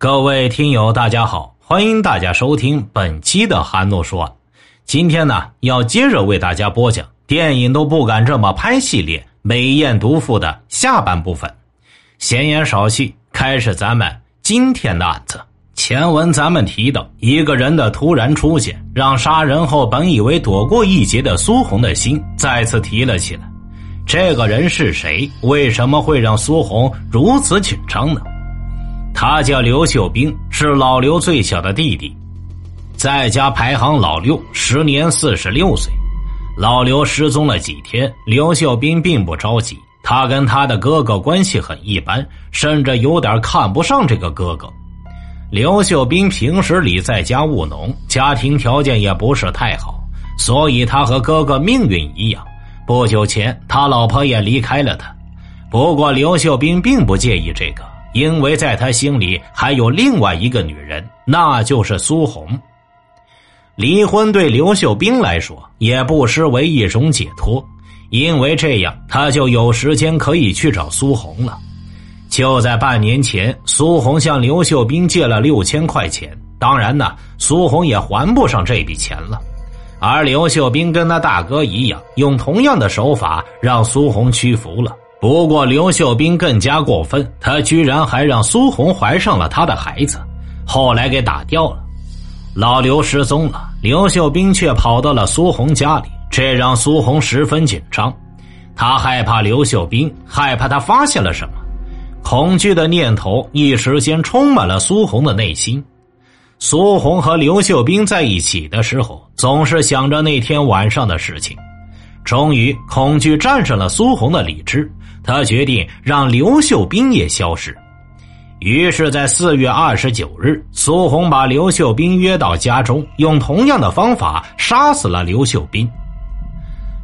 各位听友，大家好，欢迎大家收听本期的韩诺说。今天呢，要接着为大家播讲电影都不敢这么拍系列《美艳毒妇》的下半部分。闲言少叙，开始咱们今天的案子。前文咱们提到，一个人的突然出现，让杀人后本以为躲过一劫的苏红的心再次提了起来。这个人是谁？为什么会让苏红如此紧张呢？他叫刘秀兵，是老刘最小的弟弟，在家排行老六，时年四十六岁。老刘失踪了几天，刘秀兵并不着急。他跟他的哥哥关系很一般，甚至有点看不上这个哥哥。刘秀兵平时里在家务农，家庭条件也不是太好，所以他和哥哥命运一样。不久前，他老婆也离开了他。不过，刘秀兵并不介意这个。因为在他心里还有另外一个女人，那就是苏红。离婚对刘秀兵来说也不失为一种解脱，因为这样他就有时间可以去找苏红了。就在半年前，苏红向刘秀兵借了六千块钱，当然呢，苏红也还不上这笔钱了。而刘秀兵跟他大哥一样，用同样的手法让苏红屈服了。不过刘秀兵更加过分，他居然还让苏红怀上了他的孩子，后来给打掉了。老刘失踪了，刘秀兵却跑到了苏红家里，这让苏红十分紧张。他害怕刘秀兵，害怕他发现了什么，恐惧的念头一时间充满了苏红的内心。苏红和刘秀兵在一起的时候，总是想着那天晚上的事情。终于，恐惧战胜了苏红的理智。他决定让刘秀兵也消失，于是，在四月二十九日，苏红把刘秀兵约到家中，用同样的方法杀死了刘秀兵。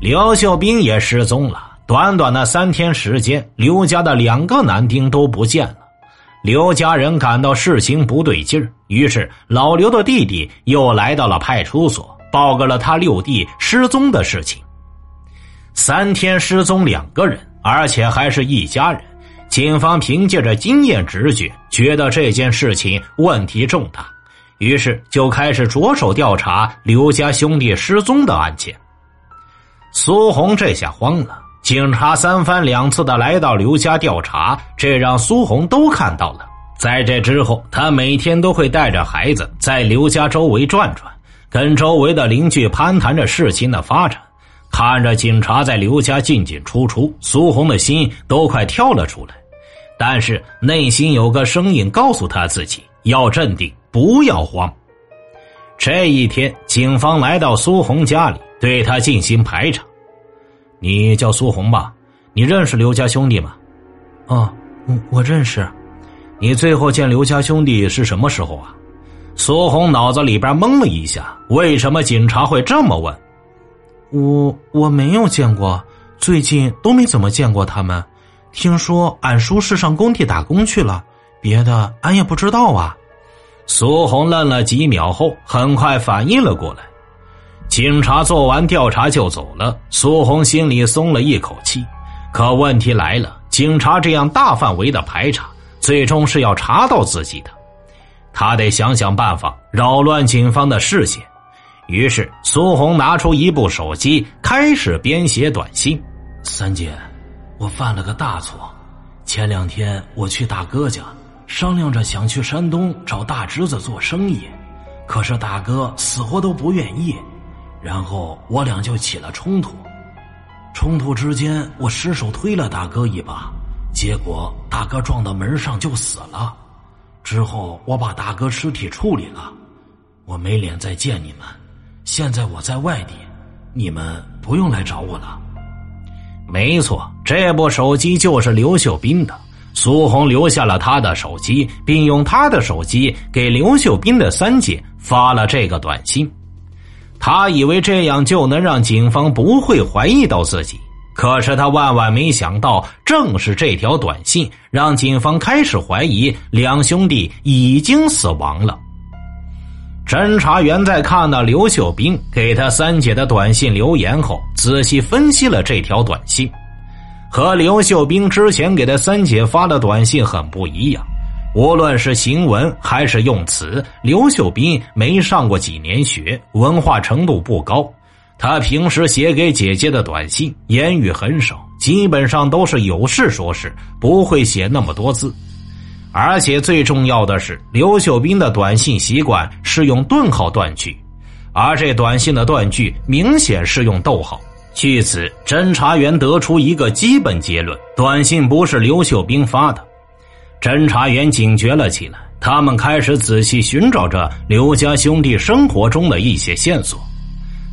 刘秀兵也失踪了。短短的三天时间，刘家的两个男丁都不见了。刘家人感到事情不对劲儿，于是老刘的弟弟又来到了派出所，报告了他六弟失踪的事情。三天失踪两个人。而且还是一家人，警方凭借着经验直觉，觉得这件事情问题重大，于是就开始着手调查刘家兄弟失踪的案件。苏红这下慌了，警察三番两次的来到刘家调查，这让苏红都看到了。在这之后，他每天都会带着孩子在刘家周围转转，跟周围的邻居攀谈着事情的发展。看着警察在刘家进进出出，苏红的心都快跳了出来，但是内心有个声音告诉他自己要镇定，不要慌。这一天，警方来到苏红家里，对他进行排查。你叫苏红吧？你认识刘家兄弟吗？哦，我我认识。你最后见刘家兄弟是什么时候啊？苏红脑子里边懵了一下，为什么警察会这么问？我我没有见过，最近都没怎么见过他们。听说俺叔是上工地打工去了，别的俺也不知道啊。苏红愣了几秒后，很快反应了过来。警察做完调查就走了，苏红心里松了一口气。可问题来了，警察这样大范围的排查，最终是要查到自己的，他得想想办法扰乱警方的视线。于是，苏红拿出一部手机，开始编写短信：“三姐，我犯了个大错。前两天我去大哥家，商量着想去山东找大侄子做生意，可是大哥死活都不愿意，然后我俩就起了冲突。冲突之间，我失手推了大哥一把，结果大哥撞到门上就死了。之后，我把大哥尸体处理了，我没脸再见你们。”现在我在外地，你们不用来找我了。没错，这部手机就是刘秀斌的。苏红留下了他的手机，并用他的手机给刘秀斌的三姐发了这个短信。他以为这样就能让警方不会怀疑到自己，可是他万万没想到，正是这条短信让警方开始怀疑两兄弟已经死亡了。侦查员在看到刘秀兵给他三姐的短信留言后，仔细分析了这条短信，和刘秀兵之前给他三姐发的短信很不一样。无论是行文还是用词，刘秀斌没上过几年学，文化程度不高。他平时写给姐姐的短信，言语很少，基本上都是有事说事，不会写那么多字。而且最重要的是，刘秀斌的短信习惯是用顿号断句，而这短信的断句明显是用逗号。据此，侦查员得出一个基本结论：短信不是刘秀斌发的。侦查员警觉了起来，他们开始仔细寻找着刘家兄弟生活中的一些线索。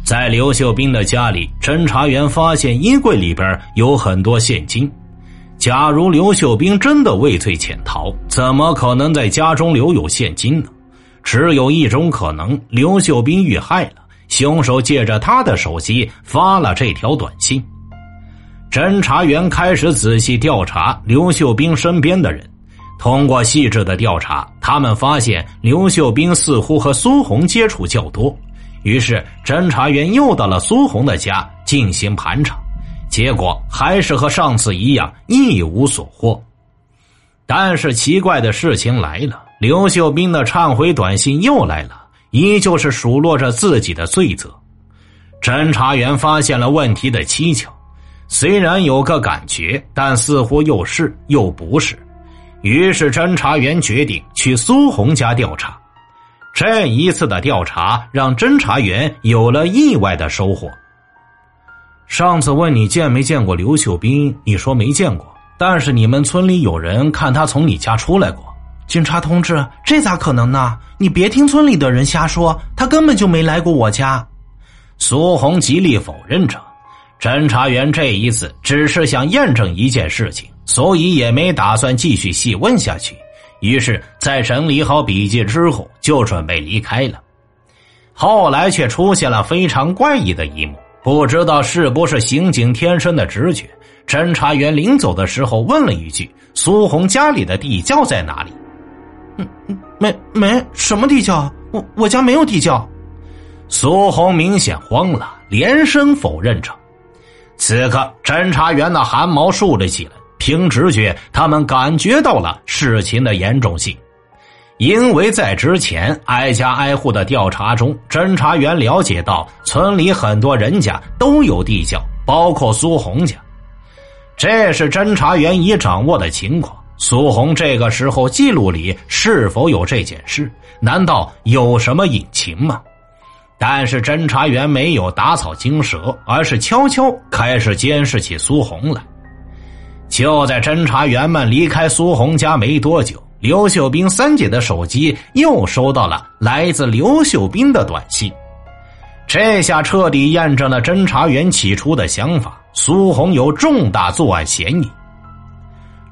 在刘秀斌的家里，侦查员发现衣柜里边有很多现金。假如刘秀斌真的畏罪潜逃，怎么可能在家中留有现金呢？只有一种可能：刘秀斌遇害了，凶手借着他的手机发了这条短信。侦查员开始仔细调查刘秀斌身边的人，通过细致的调查，他们发现刘秀斌似乎和苏红接触较多。于是，侦查员又到了苏红的家进行盘查，结果还是和上次一样一无所获。但是奇怪的事情来了，刘秀斌的忏悔短信又来了，依旧是数落着自己的罪责。侦查员发现了问题的蹊跷，虽然有个感觉，但似乎又是又不是。于是，侦查员决定去苏红家调查。这一次的调查让侦查员有了意外的收获。上次问你见没见过刘秀斌，你说没见过，但是你们村里有人看他从你家出来过。警察同志，这咋可能呢？你别听村里的人瞎说，他根本就没来过我家。苏红极力否认着。侦查员这一次只是想验证一件事情，所以也没打算继续细问下去。于是，在整理好笔记之后，就准备离开了。后来却出现了非常怪异的一幕，不知道是不是刑警天生的直觉。侦查员临走的时候问了一句：“苏红家里的地窖在哪里？”“嗯嗯，没没什么地窖，我我家没有地窖。”苏红明显慌了，连声否认着。此刻，侦查员的汗毛竖了起来。凭直觉，他们感觉到了事情的严重性，因为在之前挨家挨户的调查中，侦查员了解到村里很多人家都有地窖，包括苏红家。这是侦查员已掌握的情况。苏红这个时候记录里是否有这件事？难道有什么隐情吗？但是侦查员没有打草惊蛇，而是悄悄开始监视起苏红来。就在侦查员们离开苏红家没多久，刘秀斌三姐的手机又收到了来自刘秀斌的短信，这下彻底验证了侦查员起初的想法：苏红有重大作案嫌疑。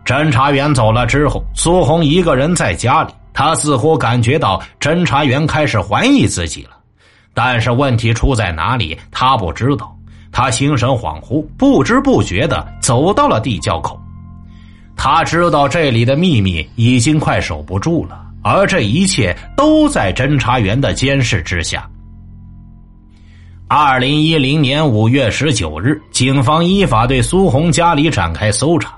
侦查员走了之后，苏红一个人在家里，他似乎感觉到侦查员开始怀疑自己了，但是问题出在哪里，他不知道。他心神恍惚，不知不觉的走到了地窖口。他知道这里的秘密已经快守不住了，而这一切都在侦查员的监视之下。二零一零年五月十九日，警方依法对苏红家里展开搜查。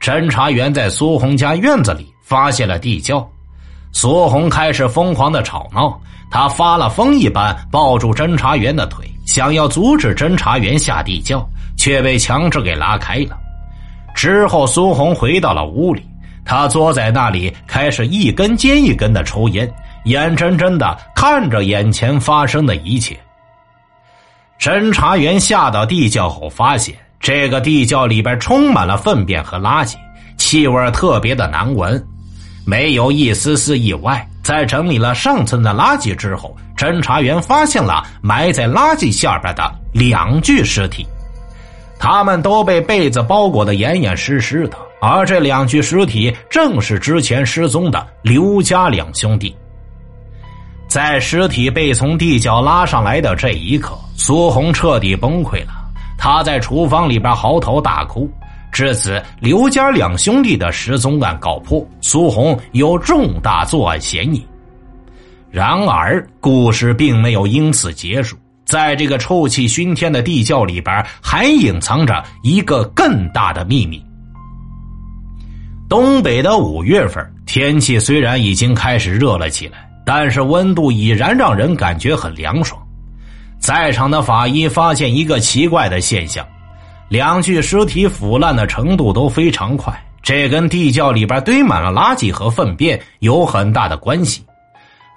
侦查员在苏红家院子里发现了地窖，苏红开始疯狂的吵闹，他发了疯一般抱住侦查员的腿。想要阻止侦查员下地窖，却被强制给拉开了。之后，苏红回到了屋里，他坐在那里，开始一根接一根的抽烟，眼睁睁的看着眼前发生的一切。侦查员下到地窖后，发现这个地窖里边充满了粪便和垃圾，气味特别的难闻，没有一丝丝意外。在整理了上层的垃圾之后，侦查员发现了埋在垃圾下边的两具尸体，他们都被被子包裹的严严实实的，而这两具尸体正是之前失踪的刘家两兄弟。在尸体被从地窖拉上来的这一刻，苏红彻底崩溃了，他在厨房里边嚎啕大哭。至此，刘家两兄弟的失踪案告破，苏红有重大作案嫌疑。然而，故事并没有因此结束，在这个臭气熏天的地窖里边，还隐藏着一个更大的秘密。东北的五月份，天气虽然已经开始热了起来，但是温度已然让人感觉很凉爽。在场的法医发现一个奇怪的现象：两具尸体腐烂的程度都非常快，这跟地窖里边堆满了垃圾和粪便有很大的关系。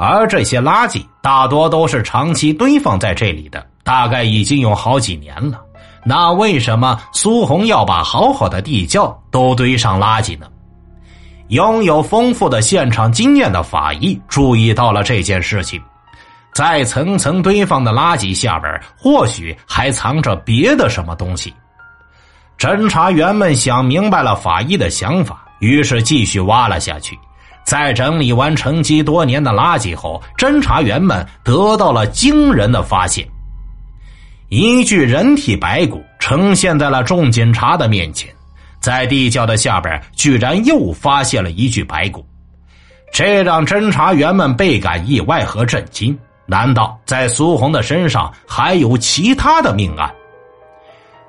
而这些垃圾大多都是长期堆放在这里的，大概已经有好几年了。那为什么苏红要把好好的地窖都堆上垃圾呢？拥有丰富的现场经验的法医注意到了这件事情，在层层堆放的垃圾下边，或许还藏着别的什么东西。侦查员们想明白了法医的想法，于是继续挖了下去。在整理完沉积多年的垃圾后，侦查员们得到了惊人的发现：一具人体白骨呈现在了众警察的面前。在地窖的下边，居然又发现了一具白骨，这让侦查员们倍感意外和震惊。难道在苏红的身上还有其他的命案？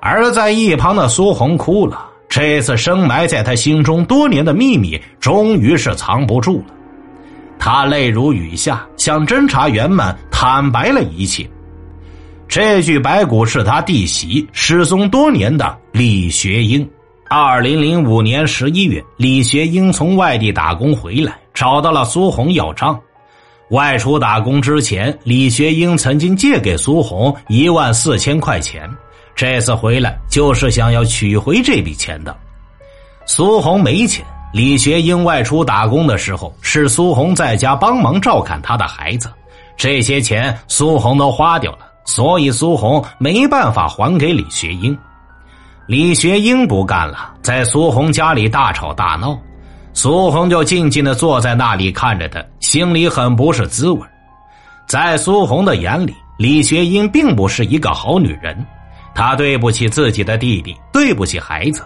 而在一旁的苏红哭了，这次深埋在他心中多年的秘密，终于是藏不住了。他泪如雨下，向侦查员们坦白了一切。这具白骨是他弟媳失踪多年的李学英。二零零五年十一月，李学英从外地打工回来，找到了苏红要账。外出打工之前，李学英曾经借给苏红一万四千块钱，这次回来就是想要取回这笔钱的。苏红没钱，李学英外出打工的时候，是苏红在家帮忙照看他的孩子，这些钱苏红都花掉了，所以苏红没办法还给李学英。李学英不干了，在苏红家里大吵大闹，苏红就静静的坐在那里看着他，心里很不是滋味。在苏红的眼里，李学英并不是一个好女人，他对不起自己的弟弟，对不起孩子。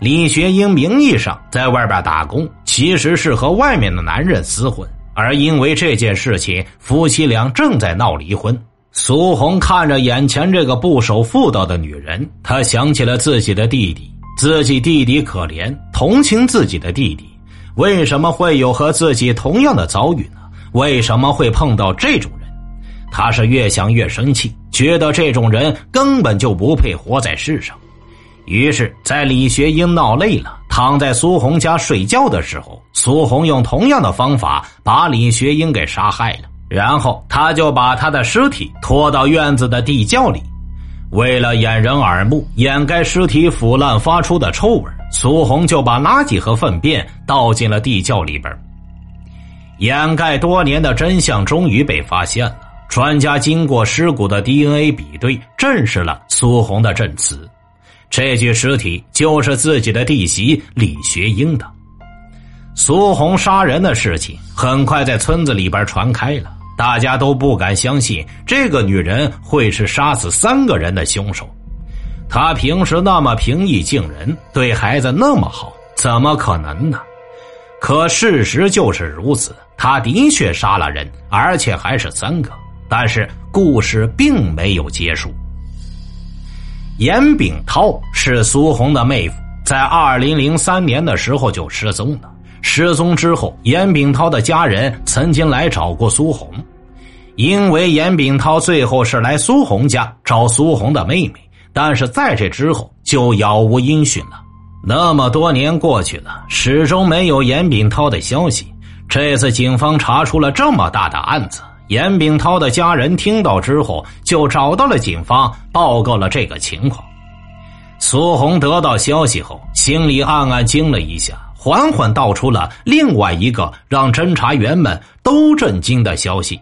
李学英名义上在外边打工，其实是和外面的男人厮混，而因为这件事情，夫妻俩正在闹离婚。苏红看着眼前这个不守妇道的女人，她想起了自己的弟弟，自己弟弟可怜，同情自己的弟弟，为什么会有和自己同样的遭遇呢？为什么会碰到这种？他是越想越生气，觉得这种人根本就不配活在世上。于是，在李学英闹累了，躺在苏红家睡觉的时候，苏红用同样的方法把李学英给杀害了。然后他就把他的尸体拖到院子的地窖里，为了掩人耳目，掩盖尸体腐烂发出的臭味，苏红就把垃圾和粪便倒进了地窖里边。掩盖多年的真相终于被发现了，专家经过尸骨的 DNA 比对，证实了苏红的证词，这具尸体就是自己的弟媳李学英的。苏红杀人的事情很快在村子里边传开了。大家都不敢相信这个女人会是杀死三个人的凶手。她平时那么平易近人，对孩子那么好，怎么可能呢？可事实就是如此，她的确杀了人，而且还是三个。但是故事并没有结束。严炳涛是苏红的妹夫，在二零零三年的时候就失踪了。失踪之后，严炳涛的家人曾经来找过苏红。因为严炳涛最后是来苏红家找苏红的妹妹，但是在这之后就杳无音讯了。那么多年过去了，始终没有严炳涛的消息。这次警方查出了这么大的案子，严炳涛的家人听到之后就找到了警方，报告了这个情况。苏红得到消息后，心里暗暗惊了一下，缓缓道出了另外一个让侦查员们都震惊的消息。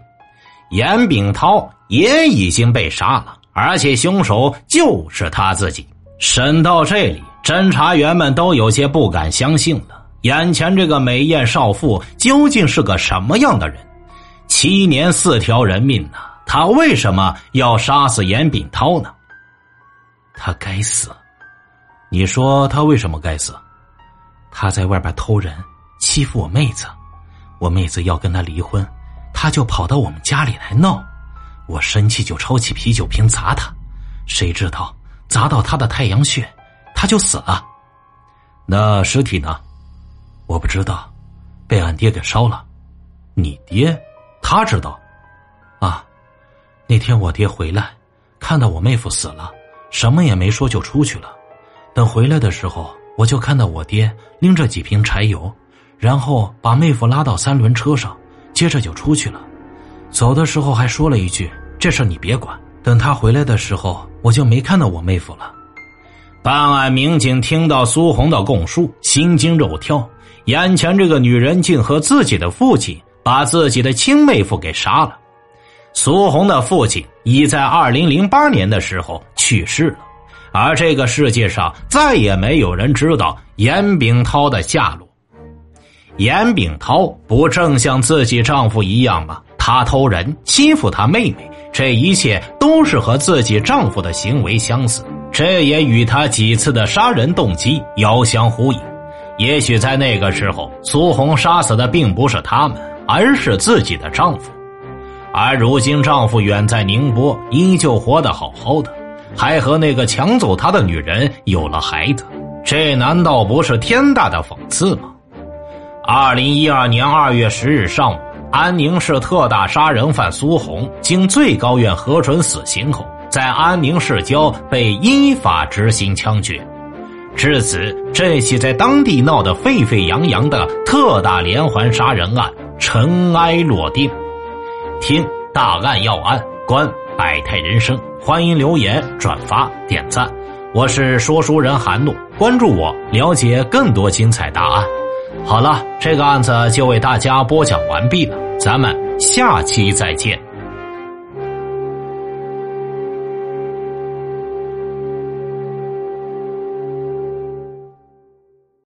严炳涛也已经被杀了，而且凶手就是他自己。审到这里，侦查员们都有些不敢相信了：眼前这个美艳少妇究竟是个什么样的人？七年四条人命呢？他为什么要杀死严炳涛呢？他该死！你说他为什么该死？他在外边偷人，欺负我妹子，我妹子要跟他离婚。他就跑到我们家里来闹，我生气就抄起啤酒瓶砸他，谁知道砸到他的太阳穴，他就死了。那尸体呢？我不知道，被俺爹给烧了。你爹，他知道？啊，那天我爹回来，看到我妹夫死了，什么也没说就出去了。等回来的时候，我就看到我爹拎着几瓶柴油，然后把妹夫拉到三轮车上，接着就出去了。走的时候还说了一句：“这事你别管。”等他回来的时候，我就没看到我妹夫了。办案民警听到苏红的供述，心惊肉跳。眼前这个女人竟和自己的父亲把自己的亲妹夫给杀了。苏红的父亲已在二零零八年的时候去世了，而这个世界上再也没有人知道严炳涛的下落。严炳涛不正像自己丈夫一样吗？他偷人，欺负他妹妹，这一切都是和自己丈夫的行为相似，这也与他几次的杀人动机遥相呼应。也许在那个时候，苏红杀死的并不是他们，而是自己的丈夫。而如今，丈夫远在宁波，依旧活得好好的，还和那个抢走他的女人有了孩子。这难道不是天大的讽刺吗？二零一二年二月十日上午，安宁市特大杀人犯苏红经最高院核准死刑后，在安宁市郊被依法执行枪决。至此，这起在当地闹得沸沸扬扬的特大连环杀人案尘埃落定。听大案要案，观百态人生，欢迎留言、转发、点赞。我是说书人韩诺，关注我，了解更多精彩答案。好了，这个案子就为大家播讲完毕了，咱们下期再见。